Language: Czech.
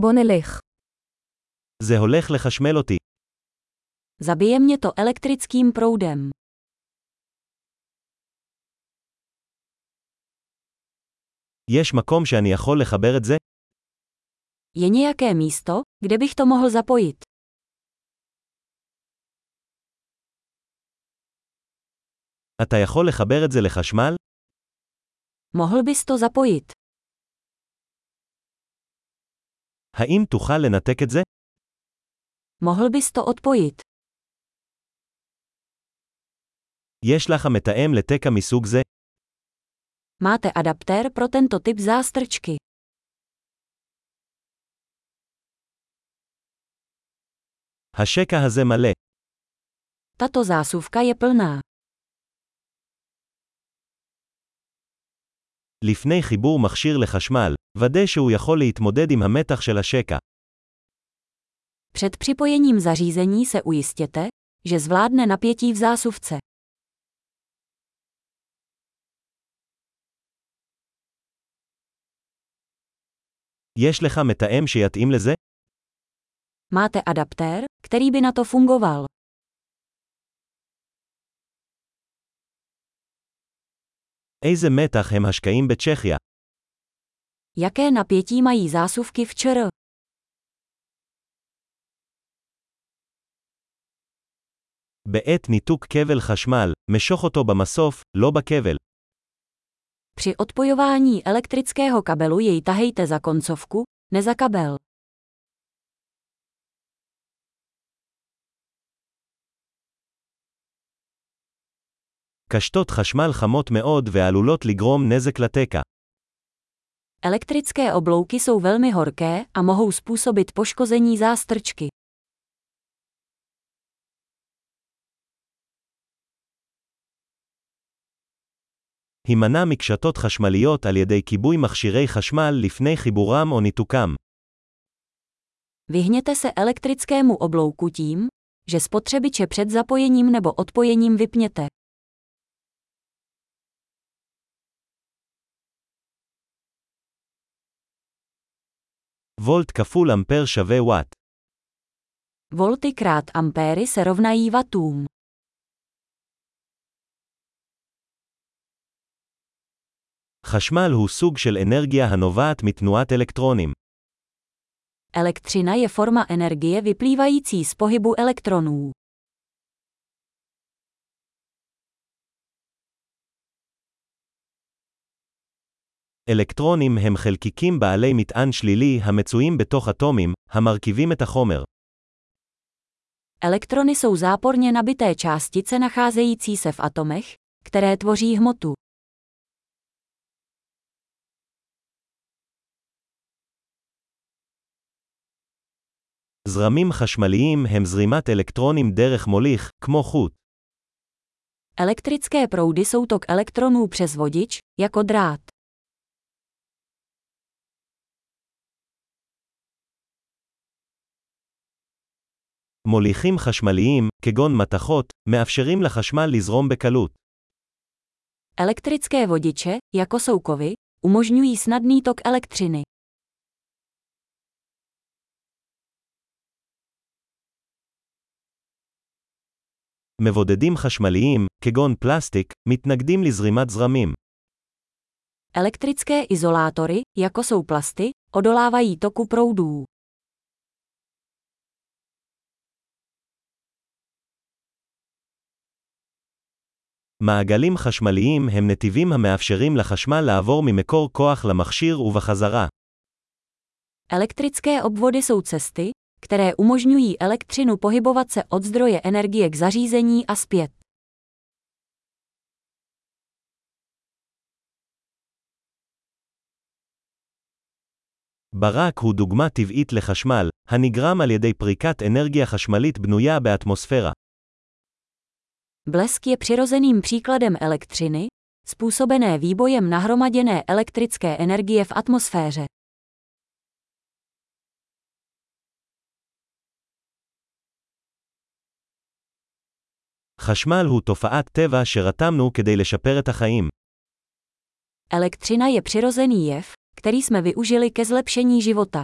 בוא נלך. זה הולך לחשמל אותי. Zabije mě to elektrickým proudem. יש מקום שאני יכול לחבר את זה? Je nějaké místo, kde bych to mohl zapojit? אתה יכול לחבר את זה לחשמל? Mohl bys to zapojit? האם תוכל לנתק את זה? Mohl bys to odpojit? יש לך מתאם לתקע מסוג זה? Máte adaptér pro tento typ zástrčky. השקע הזה מלא. Tato zásuvka je plná. לפני חיבור מכשיר לחשמל, ודא שהוא יכול להתמודד עם המתח של השקע. Před připojením zařízení se ujistěte, že zvládne napětí v zásuvce. יש לך מתאם שיתאים לזה? Máte adaptér, který by na to fungoval. איזה מתח הם השקעים בצ'כיה? Jaké napětí mají zásuvky v ČR? בעת ניתוק כבל חשמל, משוך אותו במסוף, לא בכבל. Při odpojování elektrického kabelu jej tahejte za koncovku, ne za kabel. קשתות חשמל חמות מאוד ועלולות לגרום נזק לתקע. Elektrické oblouky jsou velmi horké a mohou způsobit poškození zástrčky. הימנע מקשתות חשמליות על ידי כיבוי מכשירי חשמל לפני חיבורם או ניתוקם. Vyhněte se elektrickému oblouku tím, že spotřebiče před zapojením nebo odpojením vypněte. וולט כפול אמפר שווה וואט. Volty krát ampéry se rovnají vatům. חשמל הוא סוג של אנרגיה הנובעת מתנועת אלקטרונים. Elektřina je forma energie vyplývající z pohybu elektronů. אלקטרונים הם חלקיקים בעלי מטען שלילי המצויים בתוך אטומים, המרכיבים את החומר. Elektrony jsou záporně nabité částice nacházející se v atomech, které tvoří hmotu. זרמים חשמליים הם זרימת אלקטרונים דרך מוליך, כמו חוט. Elektrické proudy jsou tok elektronů přes vodič, jako drát. מוליכים חשמליים, כגון מתכות, מאפשרים לחשמל לזרום בקלות. Elektrické vodiče, jako jsou kovy, umožňují snadný tok elektřiny. מבודדים חשמליים, כגון פלסטיק, מתנגדים לזרימת זרמים. Elektrické izolátory, jako jsou plasty, odolávají toku proudů. מעגלים חשמליים הם נתיבים המאפשרים לחשמל לעבור ממקור כוח למכשיר ובחזרה. Elektrické obvody jsou cesty, které umožňují elektřinu pohybovat se od zdroje energie k zařízení a zpět. ברק הוא דוגמה טבעית לחשמל, הנגרם על ידי פריקת אנרגיה חשמלית בנויה באטמוספירה. Blesk je přirozeným příkladem elektřiny, způsobené výbojem nahromaděné elektrické energie v atmosféře. חשמל הוא תופעת טבע שרתמנו כדי לשפר את החיים. Elektřina je přirozený jev, který jsme využili ke zlepšení života.